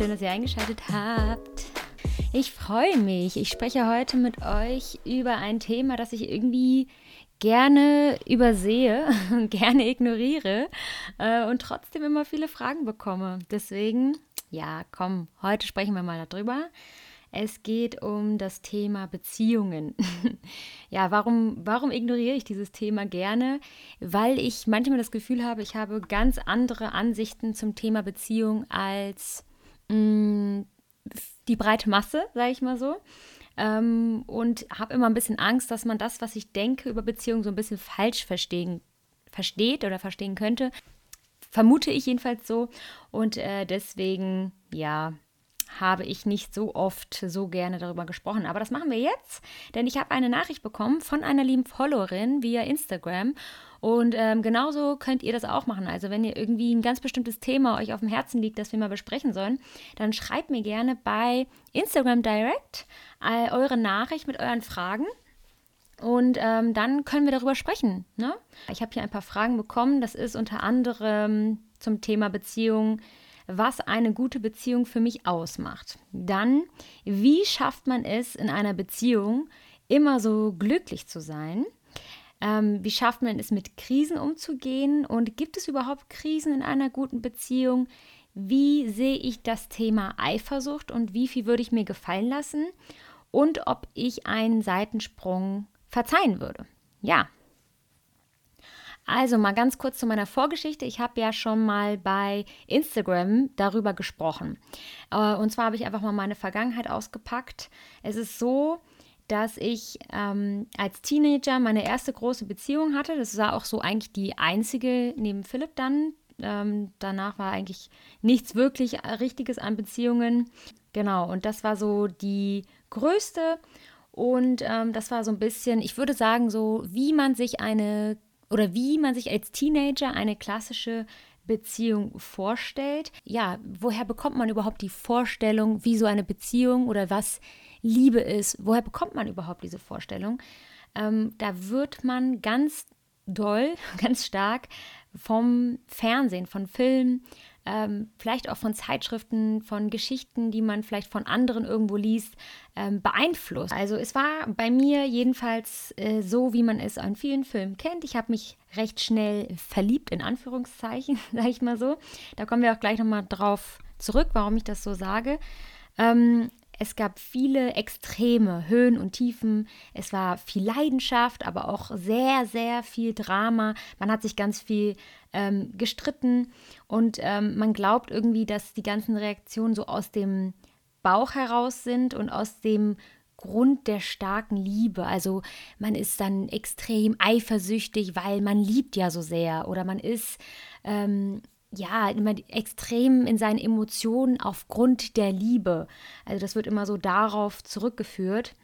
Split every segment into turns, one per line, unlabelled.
schön, dass ihr eingeschaltet habt. Ich freue mich. Ich spreche heute mit euch über ein Thema, das ich irgendwie gerne übersehe, gerne ignoriere äh, und trotzdem immer viele Fragen bekomme. Deswegen, ja, komm, heute sprechen wir mal darüber. Es geht um das Thema Beziehungen. ja, warum, warum ignoriere ich dieses Thema gerne? Weil ich manchmal das Gefühl habe, ich habe ganz andere Ansichten zum Thema Beziehung als mm, die breite Masse, sage ich mal so. Ähm, und habe immer ein bisschen Angst, dass man das, was ich denke über Beziehungen, so ein bisschen falsch verstehen, versteht oder verstehen könnte. Vermute ich jedenfalls so. Und äh, deswegen, ja, habe ich nicht so oft so gerne darüber gesprochen. Aber das machen wir jetzt, denn ich habe eine Nachricht bekommen von einer lieben Followerin via Instagram. Und ähm, genauso könnt ihr das auch machen. Also wenn ihr irgendwie ein ganz bestimmtes Thema euch auf dem Herzen liegt, das wir mal besprechen sollen, dann schreibt mir gerne bei Instagram Direct äh, eure Nachricht mit euren Fragen. Und ähm, dann können wir darüber sprechen. Ne? Ich habe hier ein paar Fragen bekommen. Das ist unter anderem zum Thema Beziehung was eine gute Beziehung für mich ausmacht. Dann, wie schafft man es in einer Beziehung immer so glücklich zu sein? Ähm, wie schafft man es mit Krisen umzugehen? Und gibt es überhaupt Krisen in einer guten Beziehung? Wie sehe ich das Thema Eifersucht und wie viel würde ich mir gefallen lassen? Und ob ich einen Seitensprung verzeihen würde. Ja, also mal ganz kurz zu meiner Vorgeschichte. Ich habe ja schon mal bei Instagram darüber gesprochen. Äh, und zwar habe ich einfach mal meine Vergangenheit ausgepackt. Es ist so, dass ich ähm, als Teenager meine erste große Beziehung hatte. Das war auch so eigentlich die einzige neben Philipp dann. Ähm, danach war eigentlich nichts wirklich Richtiges an Beziehungen. Genau, und das war so die größte. Und ähm, das war so ein bisschen, ich würde sagen, so wie man sich eine oder wie man sich als Teenager eine klassische Beziehung vorstellt. Ja, woher bekommt man überhaupt die Vorstellung, wie so eine Beziehung oder was Liebe ist? Woher bekommt man überhaupt diese Vorstellung? Ähm, da wird man ganz doll, ganz stark vom Fernsehen, von Filmen, ähm, vielleicht auch von Zeitschriften, von Geschichten, die man vielleicht von anderen irgendwo liest, ähm, beeinflusst. Also es war bei mir jedenfalls äh, so, wie man es an vielen Filmen kennt. Ich habe mich recht schnell verliebt, in Anführungszeichen, sage ich mal so. Da kommen wir auch gleich nochmal drauf zurück, warum ich das so sage. Ähm, es gab viele Extreme, Höhen und Tiefen. Es war viel Leidenschaft, aber auch sehr, sehr viel Drama. Man hat sich ganz viel ähm, gestritten und ähm, man glaubt irgendwie, dass die ganzen Reaktionen so aus dem Bauch heraus sind und aus dem Grund der starken Liebe. Also man ist dann extrem eifersüchtig, weil man liebt ja so sehr oder man ist ähm, ja, immer extrem in seinen Emotionen aufgrund der Liebe. Also das wird immer so darauf zurückgeführt.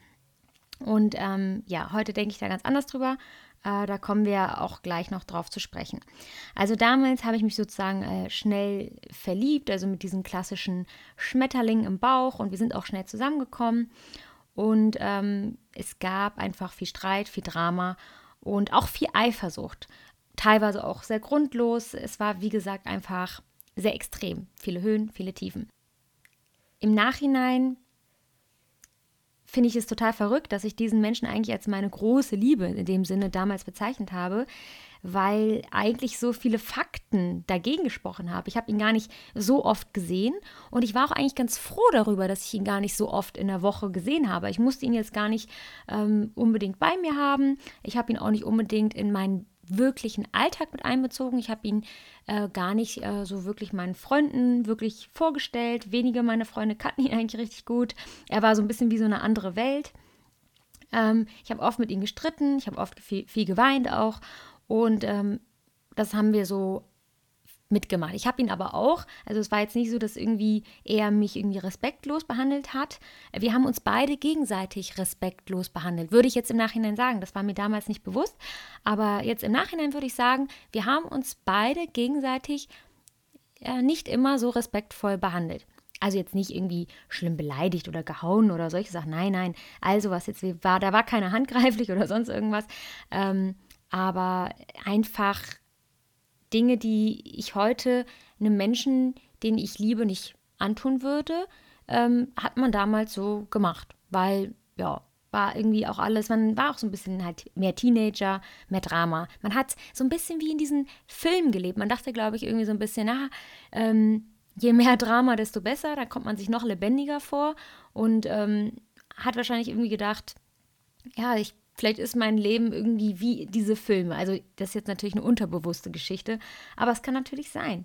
Und ähm, ja, heute denke ich da ganz anders drüber. Äh, da kommen wir auch gleich noch drauf zu sprechen. Also damals habe ich mich sozusagen äh, schnell verliebt, also mit diesem klassischen Schmetterling im Bauch und wir sind auch schnell zusammengekommen. Und ähm, es gab einfach viel Streit, viel Drama und auch viel Eifersucht teilweise auch sehr grundlos. Es war, wie gesagt, einfach sehr extrem. Viele Höhen, viele Tiefen. Im Nachhinein finde ich es total verrückt, dass ich diesen Menschen eigentlich als meine große Liebe in dem Sinne damals bezeichnet habe, weil eigentlich so viele Fakten dagegen gesprochen haben. Ich habe ihn gar nicht so oft gesehen und ich war auch eigentlich ganz froh darüber, dass ich ihn gar nicht so oft in der Woche gesehen habe. Ich musste ihn jetzt gar nicht ähm, unbedingt bei mir haben. Ich habe ihn auch nicht unbedingt in meinen wirklichen Alltag mit einbezogen. Ich habe ihn äh, gar nicht äh, so wirklich meinen Freunden wirklich vorgestellt. Wenige meiner Freunde kannten ihn eigentlich richtig gut. Er war so ein bisschen wie so eine andere Welt. Ähm, ich habe oft mit ihm gestritten, ich habe oft viel, viel, geweint auch. Und ähm, das haben wir so mitgemacht. Ich habe ihn aber auch, also es war jetzt nicht so, dass irgendwie er mich irgendwie respektlos behandelt hat. Wir haben uns beide gegenseitig respektlos behandelt, würde ich jetzt im Nachhinein sagen. Das war mir damals nicht bewusst, aber jetzt im Nachhinein würde ich sagen, wir haben uns beide gegenseitig äh, nicht immer so respektvoll behandelt. Also jetzt nicht irgendwie schlimm beleidigt oder gehauen oder solche Sachen. Nein, nein. Also was jetzt war, da war keiner handgreiflich oder sonst irgendwas. Ähm, aber einfach Dinge, die ich heute einem Menschen, den ich liebe, nicht antun würde, ähm, hat man damals so gemacht, weil ja, war irgendwie auch alles, man war auch so ein bisschen halt mehr Teenager, mehr Drama. Man hat so ein bisschen wie in diesen Filmen gelebt. Man dachte, glaube ich, irgendwie so ein bisschen, na, ähm, je mehr Drama, desto besser, da kommt man sich noch lebendiger vor und ähm, hat wahrscheinlich irgendwie gedacht, ja, ich, vielleicht ist mein Leben irgendwie wie diese Filme. Also das ist jetzt natürlich eine unterbewusste Geschichte, aber es kann natürlich sein.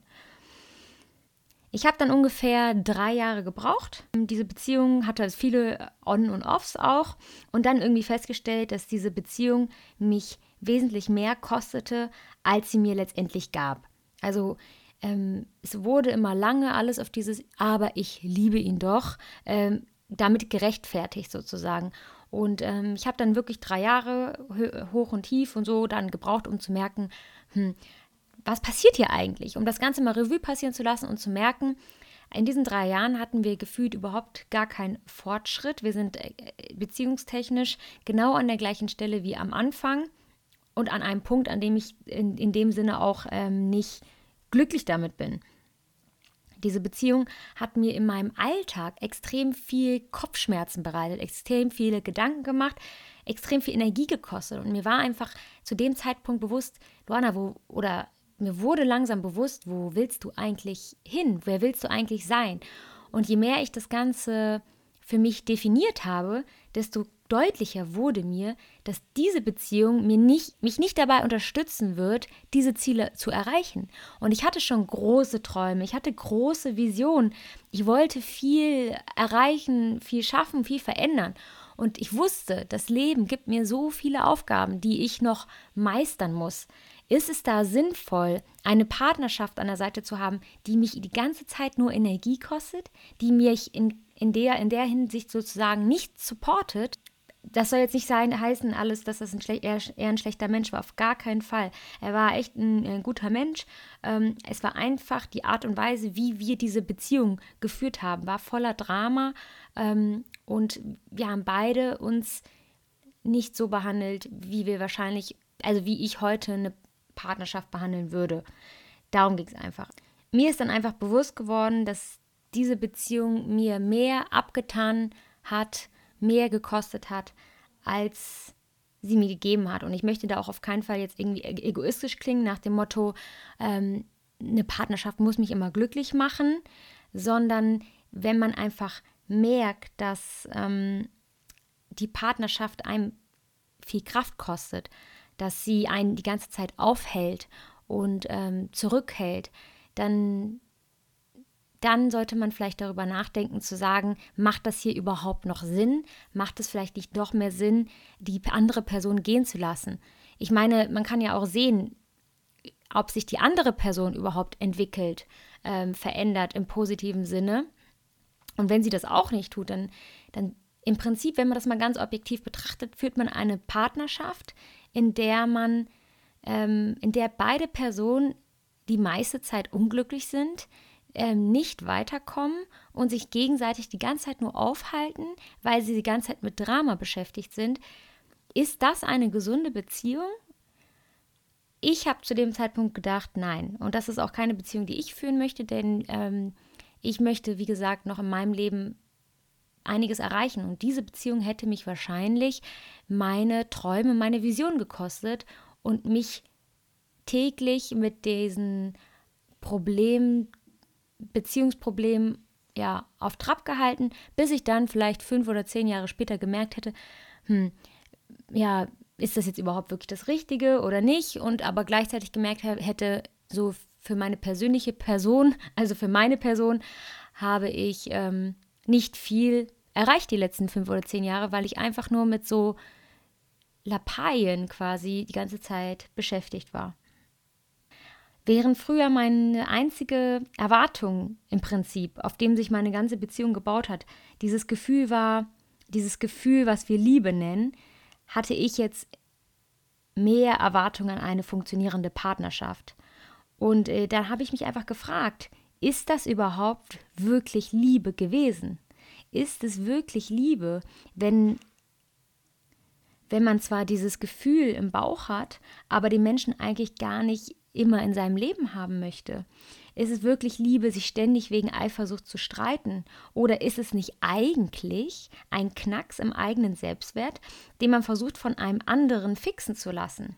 Ich habe dann ungefähr drei Jahre gebraucht. Diese Beziehung hatte viele On- und Offs auch und dann irgendwie festgestellt, dass diese Beziehung mich wesentlich mehr kostete, als sie mir letztendlich gab. Also ähm, es wurde immer lange alles auf dieses Aber ich liebe ihn doch ähm, damit gerechtfertigt sozusagen. Und ähm, ich habe dann wirklich drei Jahre hoch und tief und so dann gebraucht, um zu merken, hm, was passiert hier eigentlich? Um das Ganze mal Revue passieren zu lassen und zu merken, in diesen drei Jahren hatten wir gefühlt überhaupt gar keinen Fortschritt. Wir sind äh, beziehungstechnisch genau an der gleichen Stelle wie am Anfang und an einem Punkt, an dem ich in, in dem Sinne auch ähm, nicht glücklich damit bin. Diese Beziehung hat mir in meinem Alltag extrem viel Kopfschmerzen bereitet, extrem viele Gedanken gemacht, extrem viel Energie gekostet. Und mir war einfach zu dem Zeitpunkt bewusst, Luana, wo, oder mir wurde langsam bewusst, wo willst du eigentlich hin? Wer willst du eigentlich sein? Und je mehr ich das Ganze für mich definiert habe, desto deutlicher wurde mir, dass diese Beziehung mir nicht, mich nicht dabei unterstützen wird, diese Ziele zu erreichen. Und ich hatte schon große Träume, ich hatte große Visionen. Ich wollte viel erreichen, viel schaffen, viel verändern. Und ich wusste, das Leben gibt mir so viele Aufgaben, die ich noch meistern muss. Ist es da sinnvoll, eine Partnerschaft an der Seite zu haben, die mich die ganze Zeit nur Energie kostet, die mich in, in, der, in der Hinsicht sozusagen nicht supportet? Das soll jetzt nicht sein, heißen alles, dass das ein eher, eher, ein schlechter Mensch war. Auf gar keinen Fall. Er war echt ein, ein guter Mensch. Ähm, es war einfach die Art und Weise, wie wir diese Beziehung geführt haben, war voller Drama. Ähm, und wir haben beide uns nicht so behandelt, wie wir wahrscheinlich, also wie ich heute eine Partnerschaft behandeln würde. Darum ging es einfach. Mir ist dann einfach bewusst geworden, dass diese Beziehung mir mehr abgetan hat, mehr gekostet hat, als sie mir gegeben hat. Und ich möchte da auch auf keinen Fall jetzt irgendwie egoistisch klingen nach dem Motto, ähm, eine Partnerschaft muss mich immer glücklich machen, sondern wenn man einfach merkt, dass ähm, die Partnerschaft einem viel Kraft kostet, dass sie einen die ganze Zeit aufhält und ähm, zurückhält, dann, dann sollte man vielleicht darüber nachdenken zu sagen, macht das hier überhaupt noch Sinn? Macht es vielleicht nicht noch mehr Sinn, die andere Person gehen zu lassen? Ich meine, man kann ja auch sehen, ob sich die andere Person überhaupt entwickelt, ähm, verändert im positiven Sinne. Und wenn sie das auch nicht tut, dann, dann im Prinzip, wenn man das mal ganz objektiv betrachtet, führt man eine Partnerschaft, in der man, ähm, in der beide Personen die meiste Zeit unglücklich sind, ähm, nicht weiterkommen und sich gegenseitig die ganze Zeit nur aufhalten, weil sie die ganze Zeit mit Drama beschäftigt sind. Ist das eine gesunde Beziehung? Ich habe zu dem Zeitpunkt gedacht, nein. Und das ist auch keine Beziehung, die ich führen möchte, denn ähm, ich möchte, wie gesagt, noch in meinem Leben einiges erreichen. Und diese Beziehung hätte mich wahrscheinlich meine Träume, meine Vision gekostet und mich täglich mit diesen Problemen, Beziehungsproblemen ja, auf Trab gehalten, bis ich dann vielleicht fünf oder zehn Jahre später gemerkt hätte, hm, ja, ist das jetzt überhaupt wirklich das Richtige oder nicht? Und aber gleichzeitig gemerkt hätte, so für meine persönliche Person, also für meine Person, habe ich ähm, nicht viel erreicht die letzten fünf oder zehn Jahre, weil ich einfach nur mit so Lappalien quasi die ganze Zeit beschäftigt war. Während früher meine einzige Erwartung im Prinzip, auf dem sich meine ganze Beziehung gebaut hat, dieses Gefühl war, dieses Gefühl, was wir Liebe nennen, hatte ich jetzt mehr Erwartungen an eine funktionierende Partnerschaft. Und äh, dann habe ich mich einfach gefragt, ist das überhaupt wirklich Liebe gewesen? Ist es wirklich Liebe, wenn, wenn man zwar dieses Gefühl im Bauch hat, aber den Menschen eigentlich gar nicht immer in seinem Leben haben möchte? ist es wirklich Liebe, sich ständig wegen Eifersucht zu streiten? Oder ist es nicht eigentlich ein Knacks im eigenen Selbstwert, den man versucht von einem anderen fixen zu lassen?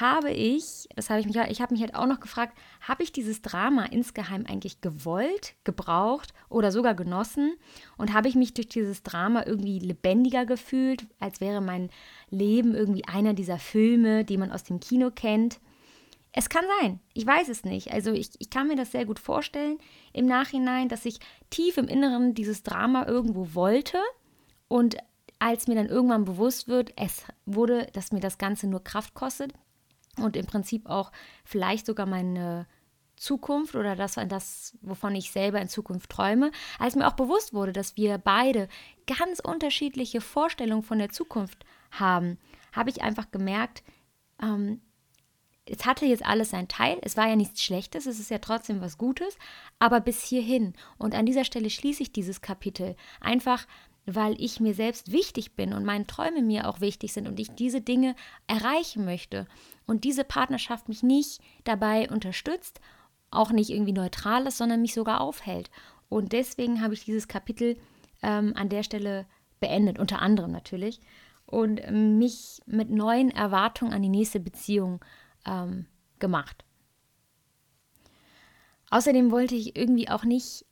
Habe ich, das habe ich mich, ich habe mich halt auch noch gefragt, habe ich dieses Drama insgeheim eigentlich gewollt, gebraucht oder sogar genossen? Und habe ich mich durch dieses Drama irgendwie lebendiger gefühlt, als wäre mein Leben irgendwie einer dieser Filme, die man aus dem Kino kennt? Es kann sein, ich weiß es nicht. Also ich, ich kann mir das sehr gut vorstellen im Nachhinein, dass ich tief im Inneren dieses Drama irgendwo wollte und als mir dann irgendwann bewusst wird, es wurde, dass mir das Ganze nur Kraft kostet und im Prinzip auch vielleicht sogar meine Zukunft oder das, das, wovon ich selber in Zukunft träume, als mir auch bewusst wurde, dass wir beide ganz unterschiedliche Vorstellungen von der Zukunft haben, habe ich einfach gemerkt, ähm, es hatte jetzt alles seinen Teil. Es war ja nichts Schlechtes, es ist ja trotzdem was Gutes, aber bis hierhin. Und an dieser Stelle schließe ich dieses Kapitel. Einfach, weil ich mir selbst wichtig bin und meine Träume mir auch wichtig sind und ich diese Dinge erreichen möchte. Und diese Partnerschaft mich nicht dabei unterstützt, auch nicht irgendwie neutral ist, sondern mich sogar aufhält. Und deswegen habe ich dieses Kapitel ähm, an der Stelle beendet, unter anderem natürlich. Und mich mit neuen Erwartungen an die nächste Beziehung ähm, gemacht. Außerdem wollte ich irgendwie auch nicht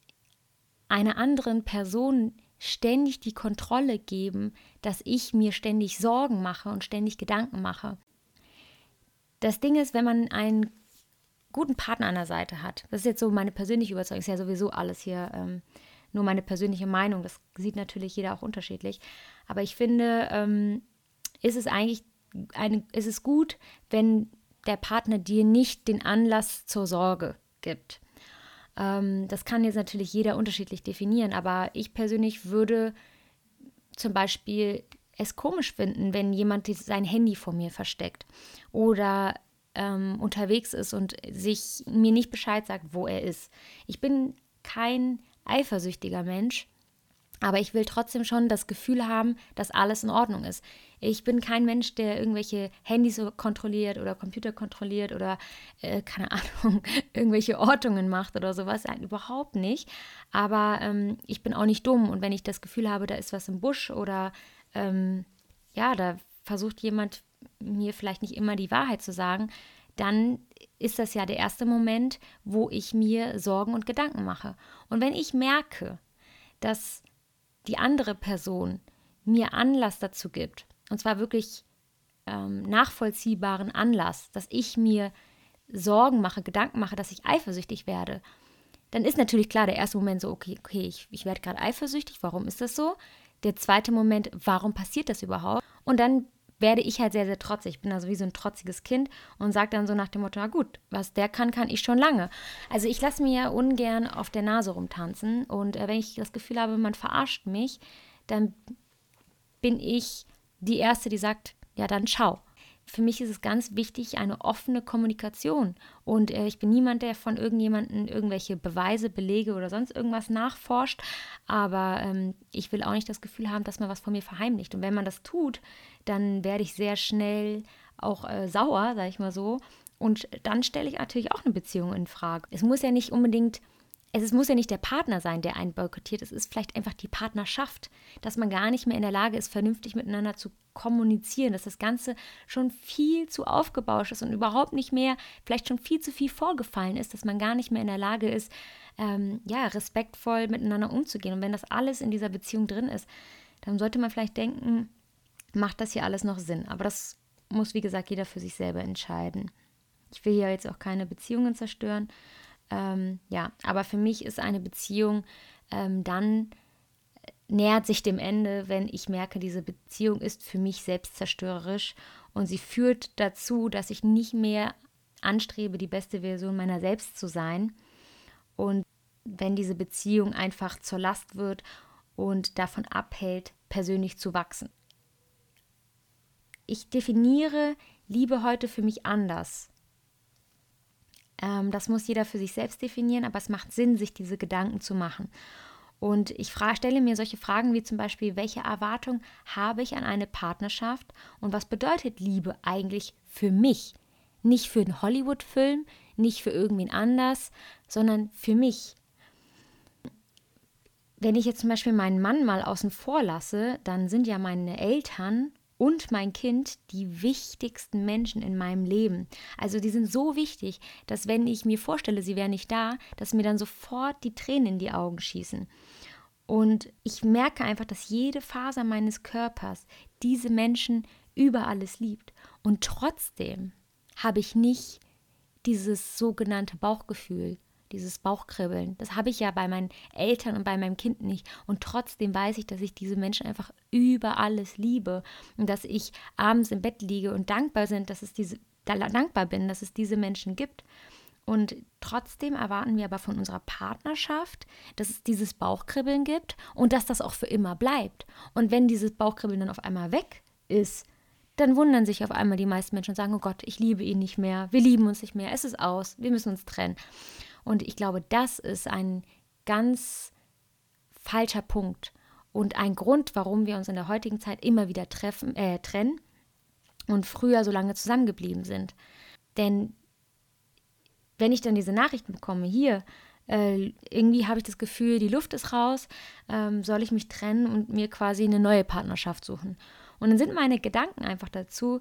einer anderen Person ständig die Kontrolle geben, dass ich mir ständig Sorgen mache und ständig Gedanken mache. Das Ding ist, wenn man einen guten Partner an der Seite hat, das ist jetzt so meine persönliche Überzeugung, ist ja sowieso alles hier ähm, nur meine persönliche Meinung, das sieht natürlich jeder auch unterschiedlich, aber ich finde, ähm, ist es eigentlich eine, ist es gut, wenn der Partner dir nicht den Anlass zur Sorge gibt. Ähm, das kann jetzt natürlich jeder unterschiedlich definieren, aber ich persönlich würde zum Beispiel es komisch finden, wenn jemand sein Handy vor mir versteckt oder ähm, unterwegs ist und sich mir nicht Bescheid sagt, wo er ist. Ich bin kein eifersüchtiger Mensch, aber ich will trotzdem schon das Gefühl haben, dass alles in Ordnung ist. Ich bin kein Mensch, der irgendwelche Handys kontrolliert oder Computer kontrolliert oder, äh, keine Ahnung, irgendwelche Ortungen macht oder sowas. Nein, überhaupt nicht. Aber ähm, ich bin auch nicht dumm. Und wenn ich das Gefühl habe, da ist was im Busch oder ähm, ja, da versucht jemand mir vielleicht nicht immer die Wahrheit zu sagen, dann ist das ja der erste Moment, wo ich mir Sorgen und Gedanken mache. Und wenn ich merke, dass die andere Person mir Anlass dazu gibt, und zwar wirklich ähm, nachvollziehbaren Anlass, dass ich mir Sorgen mache, Gedanken mache, dass ich eifersüchtig werde, dann ist natürlich klar der erste Moment so, okay, okay, ich, ich werde gerade eifersüchtig, warum ist das so? Der zweite Moment, warum passiert das überhaupt? Und dann werde ich halt sehr, sehr trotzig. Ich bin also wie so ein trotziges Kind und sage dann so nach dem Motto, na gut, was der kann, kann ich schon lange. Also ich lasse mir ja ungern auf der Nase rumtanzen und äh, wenn ich das Gefühl habe, man verarscht mich, dann bin ich die Erste, die sagt, ja, dann schau. Für mich ist es ganz wichtig, eine offene Kommunikation. Und äh, ich bin niemand, der von irgendjemandem irgendwelche Beweise, Belege oder sonst irgendwas nachforscht. Aber ähm, ich will auch nicht das Gefühl haben, dass man was von mir verheimlicht. Und wenn man das tut, dann werde ich sehr schnell auch äh, sauer, sage ich mal so. Und dann stelle ich natürlich auch eine Beziehung in Frage. Es muss ja nicht unbedingt es muss ja nicht der Partner sein, der einen boykottiert, es ist vielleicht einfach die Partnerschaft, dass man gar nicht mehr in der Lage ist, vernünftig miteinander zu kommunizieren, dass das Ganze schon viel zu aufgebauscht ist und überhaupt nicht mehr, vielleicht schon viel zu viel vorgefallen ist, dass man gar nicht mehr in der Lage ist, ähm, ja, respektvoll miteinander umzugehen. Und wenn das alles in dieser Beziehung drin ist, dann sollte man vielleicht denken, macht das hier alles noch Sinn? Aber das muss, wie gesagt, jeder für sich selber entscheiden. Ich will ja jetzt auch keine Beziehungen zerstören. Ähm, ja, aber für mich ist eine Beziehung ähm, dann äh, nähert sich dem Ende, wenn ich merke, diese Beziehung ist für mich selbstzerstörerisch und sie führt dazu, dass ich nicht mehr anstrebe, die beste Version meiner selbst zu sein. Und wenn diese Beziehung einfach zur Last wird und davon abhält, persönlich zu wachsen. Ich definiere Liebe heute für mich anders. Ähm, das muss jeder für sich selbst definieren, aber es macht Sinn, sich diese Gedanken zu machen. Und ich stelle mir solche Fragen wie zum Beispiel, welche Erwartung habe ich an eine Partnerschaft und was bedeutet Liebe eigentlich für mich? Nicht für einen Hollywood-Film, nicht für irgendwen anders, sondern für mich. Wenn ich jetzt zum Beispiel meinen Mann mal außen vor lasse, dann sind ja meine Eltern und mein Kind die wichtigsten Menschen in meinem Leben. Also die sind so wichtig, dass wenn ich mir vorstelle, sie wären nicht da, dass mir dann sofort die Tränen in die Augen schießen. Und ich merke einfach, dass jede Faser meines Körpers diese Menschen über alles liebt. Und trotzdem habe ich nicht dieses sogenannte Bauchgefühl, dieses Bauchkribbeln. Das habe ich ja bei meinen Eltern und bei meinem Kind nicht. Und trotzdem weiß ich, dass ich diese Menschen einfach über alles liebe und dass ich abends im Bett liege und dankbar sind, dass es diese, dankbar bin, dass es diese Menschen gibt. Und trotzdem erwarten wir aber von unserer Partnerschaft, dass es dieses Bauchkribbeln gibt und dass das auch für immer bleibt. Und wenn dieses Bauchkribbeln dann auf einmal weg ist, dann wundern sich auf einmal die meisten Menschen und sagen, oh Gott, ich liebe ihn nicht mehr, wir lieben uns nicht mehr, es ist aus, wir müssen uns trennen. Und ich glaube, das ist ein ganz falscher Punkt und ein Grund, warum wir uns in der heutigen Zeit immer wieder treffen, äh, trennen und früher so lange zusammengeblieben sind. Denn wenn ich dann diese Nachrichten bekomme, hier, äh, irgendwie habe ich das Gefühl, die Luft ist raus, ähm, soll ich mich trennen und mir quasi eine neue Partnerschaft suchen. Und dann sind meine Gedanken einfach dazu,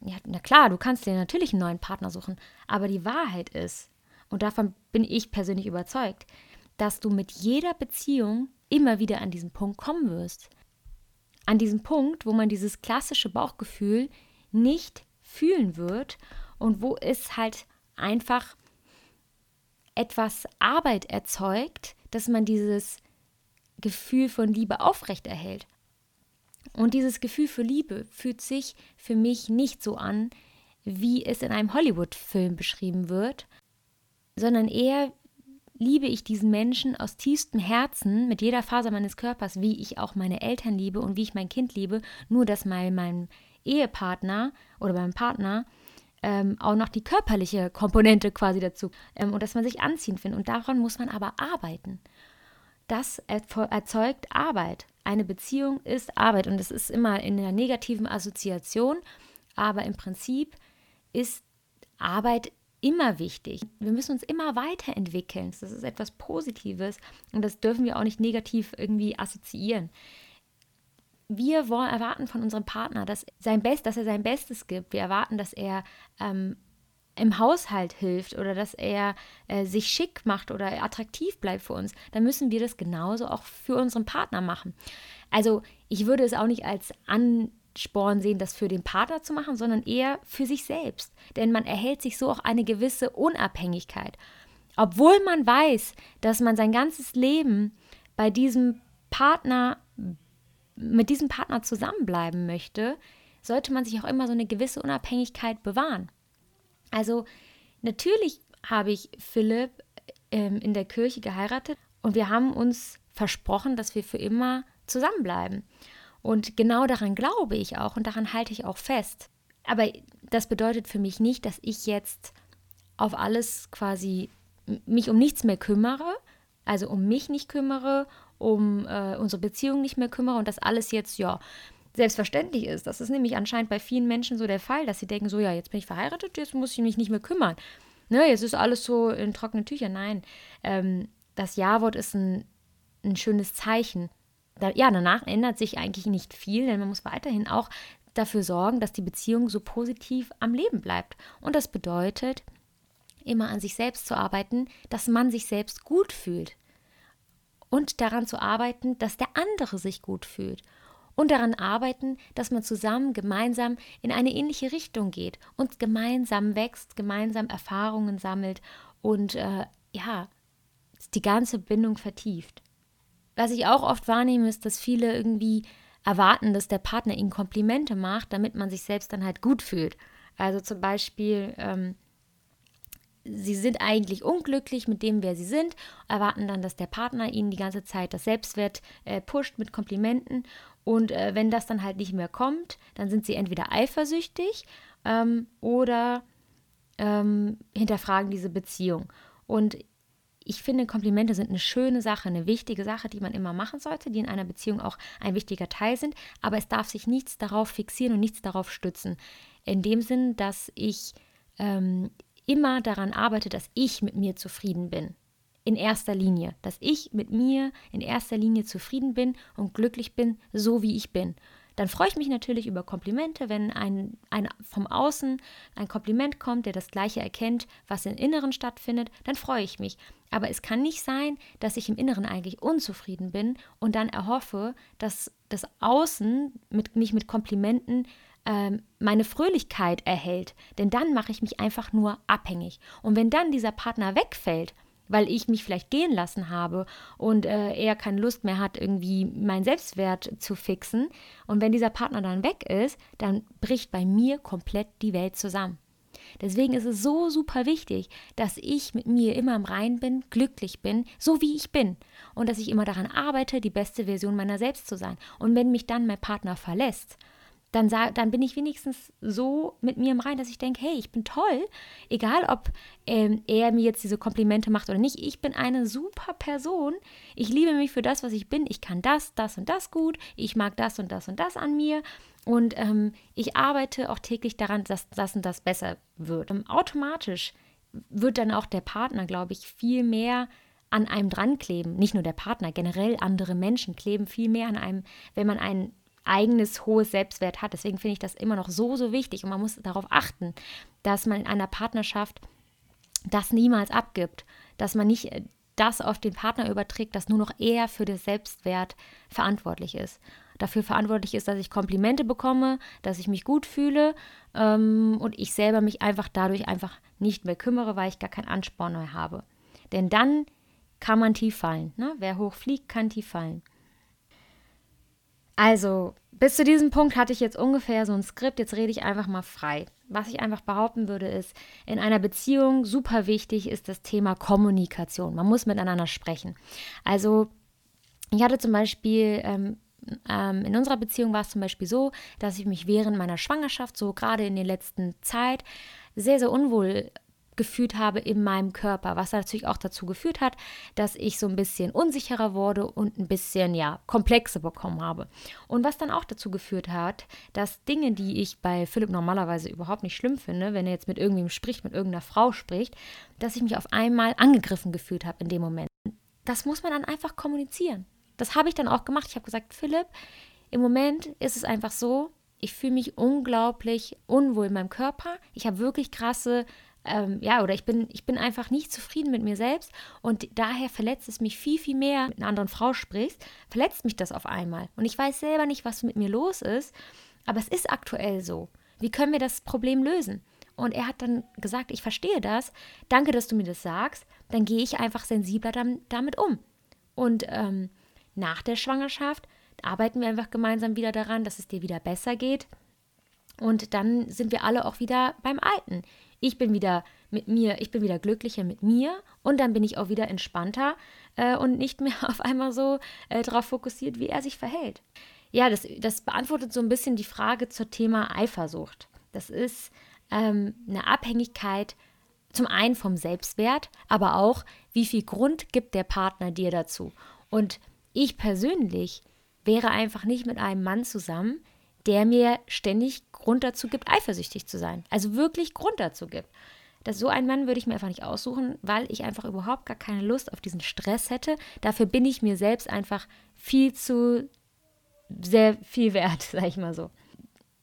ja, na klar, du kannst dir natürlich einen neuen Partner suchen, aber die Wahrheit ist, und davon bin ich persönlich überzeugt, dass du mit jeder Beziehung immer wieder an diesen Punkt kommen wirst. An diesen Punkt, wo man dieses klassische Bauchgefühl nicht fühlen wird und wo es halt einfach etwas Arbeit erzeugt, dass man dieses Gefühl von Liebe aufrechterhält. Und dieses Gefühl für Liebe fühlt sich für mich nicht so an, wie es in einem Hollywood-Film beschrieben wird, sondern eher liebe ich diesen Menschen aus tiefstem Herzen, mit jeder Faser meines Körpers, wie ich auch meine Eltern liebe und wie ich mein Kind liebe, nur dass mein, mein Ehepartner oder mein Partner ähm, auch noch die körperliche Komponente quasi dazu ähm, und dass man sich anziehen findet. Und daran muss man aber arbeiten. Das erzeugt Arbeit. Eine Beziehung ist Arbeit und es ist immer in einer negativen Assoziation, aber im Prinzip ist Arbeit immer wichtig. Wir müssen uns immer weiterentwickeln. Das ist etwas Positives und das dürfen wir auch nicht negativ irgendwie assoziieren. Wir wollen, erwarten von unserem Partner, dass, sein Best, dass er sein Bestes gibt. Wir erwarten, dass er ähm, im Haushalt hilft oder dass er äh, sich schick macht oder attraktiv bleibt für uns, dann müssen wir das genauso auch für unseren Partner machen. Also ich würde es auch nicht als an Sporn sehen, das für den Partner zu machen, sondern eher für sich selbst. Denn man erhält sich so auch eine gewisse Unabhängigkeit. Obwohl man weiß, dass man sein ganzes Leben bei diesem Partner, mit diesem Partner zusammenbleiben möchte, sollte man sich auch immer so eine gewisse Unabhängigkeit bewahren. Also natürlich habe ich Philipp ähm, in der Kirche geheiratet und wir haben uns versprochen, dass wir für immer zusammenbleiben. Und genau daran glaube ich auch und daran halte ich auch fest. Aber das bedeutet für mich nicht, dass ich jetzt auf alles quasi mich um nichts mehr kümmere, also um mich nicht kümmere, um äh, unsere Beziehung nicht mehr kümmere und das alles jetzt, ja, selbstverständlich ist. Das ist nämlich anscheinend bei vielen Menschen so der Fall, dass sie denken, so, ja, jetzt bin ich verheiratet, jetzt muss ich mich nicht mehr kümmern. Ne, jetzt ist alles so in trockenen Tüchern. Nein, ähm, das Ja-Wort ist ein, ein schönes Zeichen da, ja, danach ändert sich eigentlich nicht viel, denn man muss weiterhin auch dafür sorgen, dass die Beziehung so positiv am Leben bleibt. Und das bedeutet, immer an sich selbst zu arbeiten, dass man sich selbst gut fühlt. Und daran zu arbeiten, dass der andere sich gut fühlt. Und daran arbeiten, dass man zusammen, gemeinsam in eine ähnliche Richtung geht und gemeinsam wächst, gemeinsam Erfahrungen sammelt und äh, ja, die ganze Bindung vertieft. Was ich auch oft wahrnehme, ist, dass viele irgendwie erwarten, dass der Partner ihnen Komplimente macht, damit man sich selbst dann halt gut fühlt. Also zum Beispiel, ähm, sie sind eigentlich unglücklich mit dem, wer sie sind, erwarten dann, dass der Partner ihnen die ganze Zeit das Selbstwert äh, pusht mit Komplimenten. Und äh, wenn das dann halt nicht mehr kommt, dann sind sie entweder eifersüchtig ähm, oder ähm, hinterfragen diese Beziehung. Und ich finde, Komplimente sind eine schöne Sache, eine wichtige Sache, die man immer machen sollte, die in einer Beziehung auch ein wichtiger Teil sind, aber es darf sich nichts darauf fixieren und nichts darauf stützen. In dem Sinn, dass ich ähm, immer daran arbeite, dass ich mit mir zufrieden bin. In erster Linie. Dass ich mit mir in erster Linie zufrieden bin und glücklich bin, so wie ich bin. Dann freue ich mich natürlich über Komplimente, wenn ein, ein vom Außen ein Kompliment kommt, der das Gleiche erkennt, was im Inneren stattfindet, dann freue ich mich. Aber es kann nicht sein, dass ich im Inneren eigentlich unzufrieden bin und dann erhoffe, dass das Außen mit, mich mit Komplimenten ähm, meine Fröhlichkeit erhält. Denn dann mache ich mich einfach nur abhängig. Und wenn dann dieser Partner wegfällt, weil ich mich vielleicht gehen lassen habe und äh, er keine Lust mehr hat, irgendwie meinen Selbstwert zu fixen. Und wenn dieser Partner dann weg ist, dann bricht bei mir komplett die Welt zusammen. Deswegen ist es so super wichtig, dass ich mit mir immer im Rein bin, glücklich bin, so wie ich bin. Und dass ich immer daran arbeite, die beste Version meiner selbst zu sein. Und wenn mich dann mein Partner verlässt, dann, sag, dann bin ich wenigstens so mit mir im Rein, dass ich denke, hey, ich bin toll, egal ob ähm, er mir jetzt diese Komplimente macht oder nicht. Ich bin eine super Person. Ich liebe mich für das, was ich bin. Ich kann das, das und das gut. Ich mag das und das und das an mir. Und ähm, ich arbeite auch täglich daran, dass das und das besser wird. Und automatisch wird dann auch der Partner, glaube ich, viel mehr an einem dran kleben. Nicht nur der Partner, generell andere Menschen kleben viel mehr an einem, wenn man einen eigenes hohes Selbstwert hat. Deswegen finde ich das immer noch so, so wichtig und man muss darauf achten, dass man in einer Partnerschaft das niemals abgibt, dass man nicht äh, das auf den Partner überträgt, dass nur noch er für den Selbstwert verantwortlich ist. Dafür verantwortlich ist, dass ich Komplimente bekomme, dass ich mich gut fühle ähm, und ich selber mich einfach dadurch einfach nicht mehr kümmere, weil ich gar keinen Ansporn mehr habe. Denn dann kann man tief fallen. Ne? Wer hoch fliegt, kann tief fallen. Also, bis zu diesem Punkt hatte ich jetzt ungefähr so ein Skript, jetzt rede ich einfach mal frei. Was ich einfach behaupten würde, ist, in einer Beziehung super wichtig ist das Thema Kommunikation. Man muss miteinander sprechen. Also, ich hatte zum Beispiel ähm, ähm, in unserer Beziehung war es zum Beispiel so, dass ich mich während meiner Schwangerschaft, so gerade in der letzten Zeit, sehr, sehr unwohl gefühlt habe in meinem Körper, was natürlich auch dazu geführt hat, dass ich so ein bisschen unsicherer wurde und ein bisschen ja Komplexe bekommen habe. Und was dann auch dazu geführt hat, dass Dinge, die ich bei Philipp normalerweise überhaupt nicht schlimm finde, wenn er jetzt mit irgendwem spricht, mit irgendeiner Frau spricht, dass ich mich auf einmal angegriffen gefühlt habe in dem Moment. Das muss man dann einfach kommunizieren. Das habe ich dann auch gemacht. Ich habe gesagt, Philipp, im Moment ist es einfach so, ich fühle mich unglaublich unwohl in meinem Körper. Ich habe wirklich krasse ähm, ja, oder ich bin, ich bin einfach nicht zufrieden mit mir selbst und daher verletzt es mich viel, viel mehr, mit einer anderen Frau sprichst, verletzt mich das auf einmal. Und ich weiß selber nicht, was mit mir los ist, aber es ist aktuell so. Wie können wir das Problem lösen? Und er hat dann gesagt, ich verstehe das, danke, dass du mir das sagst, dann gehe ich einfach sensibler damit um. Und ähm, nach der Schwangerschaft arbeiten wir einfach gemeinsam wieder daran, dass es dir wieder besser geht. Und dann sind wir alle auch wieder beim Alten. Ich bin wieder mit mir, ich bin wieder glücklicher mit mir und dann bin ich auch wieder entspannter äh, und nicht mehr auf einmal so äh, darauf fokussiert, wie er sich verhält. Ja, das, das beantwortet so ein bisschen die Frage zum Thema Eifersucht. Das ist ähm, eine Abhängigkeit zum einen vom Selbstwert, aber auch, wie viel Grund gibt der Partner dir dazu. Und ich persönlich wäre einfach nicht mit einem Mann zusammen, der mir ständig Grund dazu gibt, eifersüchtig zu sein. Also wirklich Grund dazu gibt. Das, so einen Mann würde ich mir einfach nicht aussuchen, weil ich einfach überhaupt gar keine Lust auf diesen Stress hätte. Dafür bin ich mir selbst einfach viel zu sehr viel wert, sag ich mal so.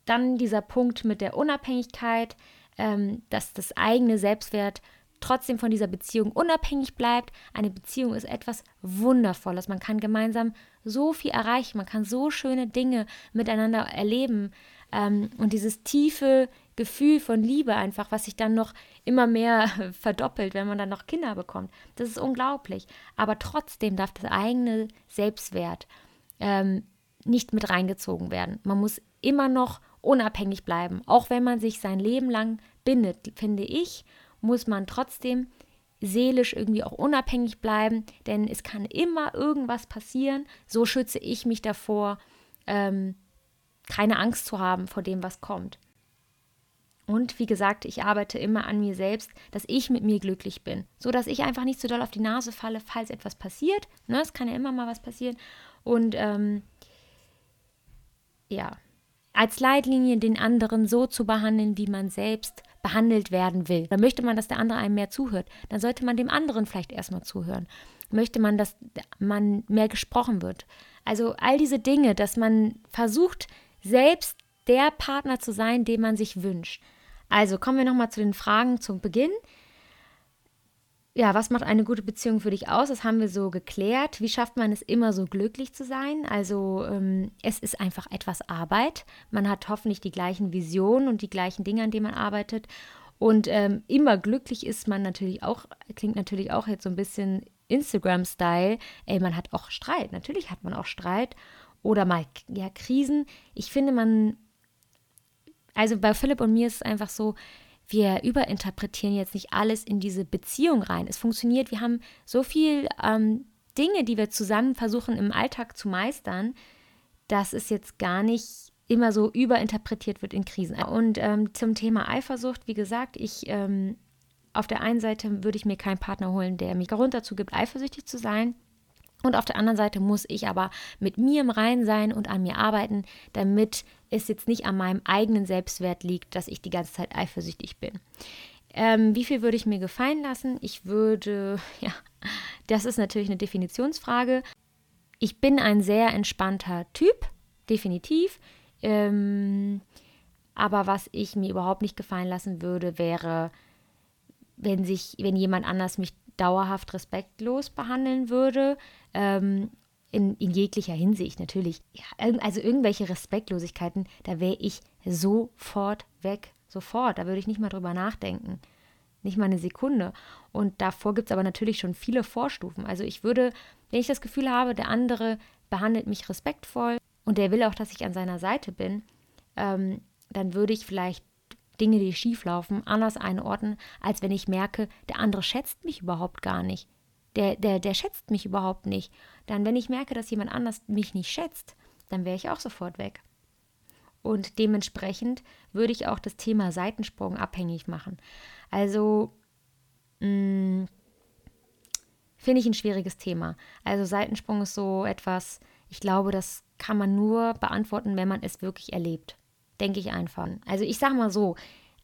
Dann dieser Punkt mit der Unabhängigkeit, ähm, dass das eigene Selbstwert trotzdem von dieser Beziehung unabhängig bleibt. Eine Beziehung ist etwas Wundervolles. Man kann gemeinsam so viel erreichen, man kann so schöne Dinge miteinander erleben. Ähm, und dieses tiefe Gefühl von Liebe einfach, was sich dann noch immer mehr verdoppelt, wenn man dann noch Kinder bekommt. Das ist unglaublich. Aber trotzdem darf das eigene Selbstwert ähm, nicht mit reingezogen werden. Man muss immer noch unabhängig bleiben. Auch wenn man sich sein Leben lang bindet, finde ich, muss man trotzdem seelisch irgendwie auch unabhängig bleiben, denn es kann immer irgendwas passieren. So schütze ich mich davor, ähm, keine Angst zu haben vor dem, was kommt. Und wie gesagt, ich arbeite immer an mir selbst, dass ich mit mir glücklich bin, so dass ich einfach nicht so doll auf die Nase falle, falls etwas passiert. Ne, es kann ja immer mal was passieren. Und ähm, ja, als Leitlinie den anderen so zu behandeln, wie man selbst behandelt werden will. Dann möchte man, dass der andere einem mehr zuhört, dann sollte man dem anderen vielleicht erstmal zuhören. Möchte man, dass man mehr gesprochen wird. Also all diese Dinge, dass man versucht, selbst der Partner zu sein, den man sich wünscht. Also kommen wir nochmal zu den Fragen zum Beginn ja, was macht eine gute Beziehung für dich aus? Das haben wir so geklärt. Wie schafft man es immer so glücklich zu sein? Also ähm, es ist einfach etwas Arbeit. Man hat hoffentlich die gleichen Visionen und die gleichen Dinge, an denen man arbeitet. Und ähm, immer glücklich ist man natürlich auch, klingt natürlich auch jetzt so ein bisschen Instagram-Style. Ey, man hat auch Streit. Natürlich hat man auch Streit. Oder mal, ja, Krisen. Ich finde, man, also bei Philipp und mir ist es einfach so, wir überinterpretieren jetzt nicht alles in diese Beziehung rein. Es funktioniert, wir haben so viel ähm, Dinge, die wir zusammen versuchen im Alltag zu meistern, dass es jetzt gar nicht immer so überinterpretiert wird in Krisen. Und ähm, zum Thema Eifersucht, wie gesagt, ich ähm, auf der einen Seite würde ich mir keinen Partner holen, der mich Grund dazu gibt, eifersüchtig zu sein. Und auf der anderen Seite muss ich aber mit mir im Rein sein und an mir arbeiten, damit es jetzt nicht an meinem eigenen Selbstwert liegt, dass ich die ganze Zeit eifersüchtig bin. Ähm, wie viel würde ich mir gefallen lassen? Ich würde, ja, das ist natürlich eine Definitionsfrage. Ich bin ein sehr entspannter Typ, definitiv. Ähm, aber was ich mir überhaupt nicht gefallen lassen würde, wäre, wenn sich, wenn jemand anders mich dauerhaft respektlos behandeln würde. Ähm, in, in, jeglicher Hinsicht natürlich. Ja, also irgendwelche Respektlosigkeiten, da wäre ich sofort weg. Sofort. Da würde ich nicht mal drüber nachdenken. Nicht mal eine Sekunde. Und davor gibt es aber natürlich schon viele Vorstufen. Also ich würde, wenn ich das Gefühl habe, der andere behandelt mich respektvoll und der will auch, dass ich an seiner Seite bin, ähm, dann würde ich vielleicht Dinge, die schief laufen, anders einordnen, als wenn ich merke, der andere schätzt mich überhaupt gar nicht. Der, der, der schätzt mich überhaupt nicht. Dann, wenn ich merke, dass jemand anders mich nicht schätzt, dann wäre ich auch sofort weg. Und dementsprechend würde ich auch das Thema Seitensprung abhängig machen. Also mm, finde ich ein schwieriges Thema. Also Seitensprung ist so etwas, ich glaube, das kann man nur beantworten, wenn man es wirklich erlebt denke ich einfach. Also ich sage mal so,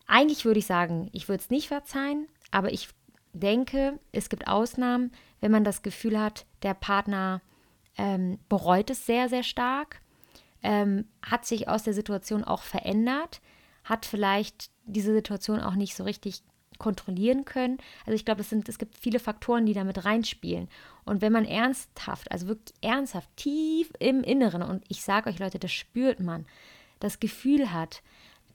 eigentlich würde ich sagen, ich würde es nicht verzeihen, aber ich denke, es gibt Ausnahmen, wenn man das Gefühl hat, der Partner ähm, bereut es sehr, sehr stark, ähm, hat sich aus der Situation auch verändert, hat vielleicht diese Situation auch nicht so richtig kontrollieren können. Also ich glaube, es, es gibt viele Faktoren, die damit reinspielen. Und wenn man ernsthaft, also wirklich ernsthaft, tief im Inneren, und ich sage euch Leute, das spürt man, das Gefühl hat,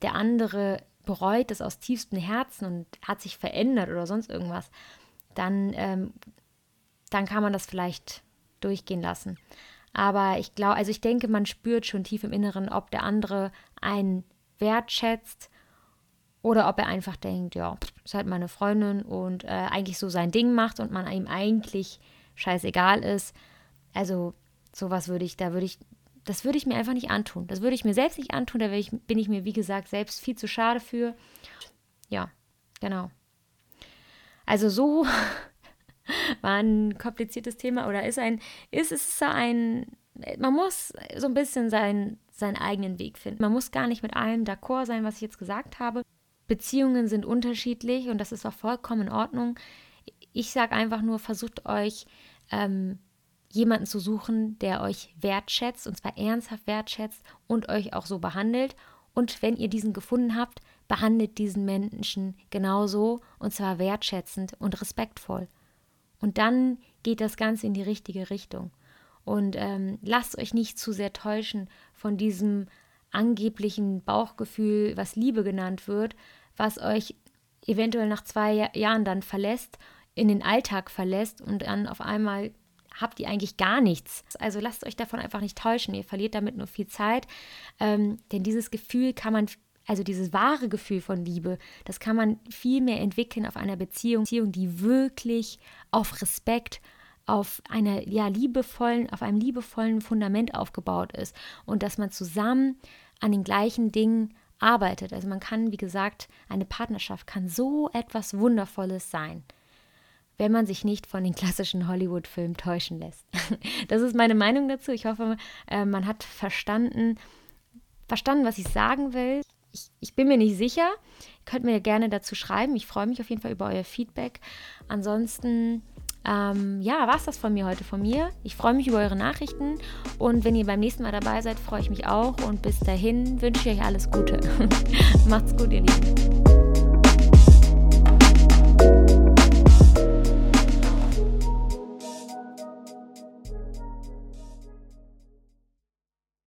der andere bereut es aus tiefstem Herzen und hat sich verändert oder sonst irgendwas, dann, ähm, dann kann man das vielleicht durchgehen lassen. Aber ich glaube, also ich denke, man spürt schon tief im Inneren, ob der andere einen wertschätzt oder ob er einfach denkt, ja, ist halt meine Freundin und äh, eigentlich so sein Ding macht und man ihm eigentlich scheißegal ist. Also sowas würde ich, da würde ich das würde ich mir einfach nicht antun. Das würde ich mir selbst nicht antun. Da bin ich mir, wie gesagt, selbst viel zu schade für. Ja, genau. Also so war ein kompliziertes Thema oder ist ein, ist es ein, man muss so ein bisschen sein, seinen eigenen Weg finden. Man muss gar nicht mit allem d'accord sein, was ich jetzt gesagt habe. Beziehungen sind unterschiedlich und das ist auch vollkommen in Ordnung. Ich sage einfach nur, versucht euch ähm, jemanden zu suchen, der euch wertschätzt, und zwar ernsthaft wertschätzt und euch auch so behandelt. Und wenn ihr diesen gefunden habt, behandelt diesen Menschen genauso, und zwar wertschätzend und respektvoll. Und dann geht das Ganze in die richtige Richtung. Und ähm, lasst euch nicht zu sehr täuschen von diesem angeblichen Bauchgefühl, was Liebe genannt wird, was euch eventuell nach zwei Jahren dann verlässt, in den Alltag verlässt und dann auf einmal habt ihr eigentlich gar nichts. Also lasst euch davon einfach nicht täuschen. Ihr verliert damit nur viel Zeit. Ähm, denn dieses Gefühl kann man, also dieses wahre Gefühl von Liebe, das kann man viel mehr entwickeln auf einer Beziehung, Beziehung die wirklich auf Respekt, auf einer ja liebevollen, auf einem liebevollen Fundament aufgebaut ist und dass man zusammen an den gleichen Dingen arbeitet. Also man kann, wie gesagt, eine Partnerschaft kann so etwas Wundervolles sein wenn man sich nicht von den klassischen Hollywood-Filmen täuschen lässt. Das ist meine Meinung dazu. Ich hoffe, äh, man hat verstanden, verstanden, was ich sagen will. Ich, ich bin mir nicht sicher. Ihr könnt mir gerne dazu schreiben. Ich freue mich auf jeden Fall über euer Feedback. Ansonsten ähm, ja, war es das von mir heute von mir. Ich freue mich über eure Nachrichten und wenn ihr beim nächsten Mal dabei seid, freue ich mich auch und bis dahin wünsche ich euch alles Gute. Macht's gut, ihr Lieben.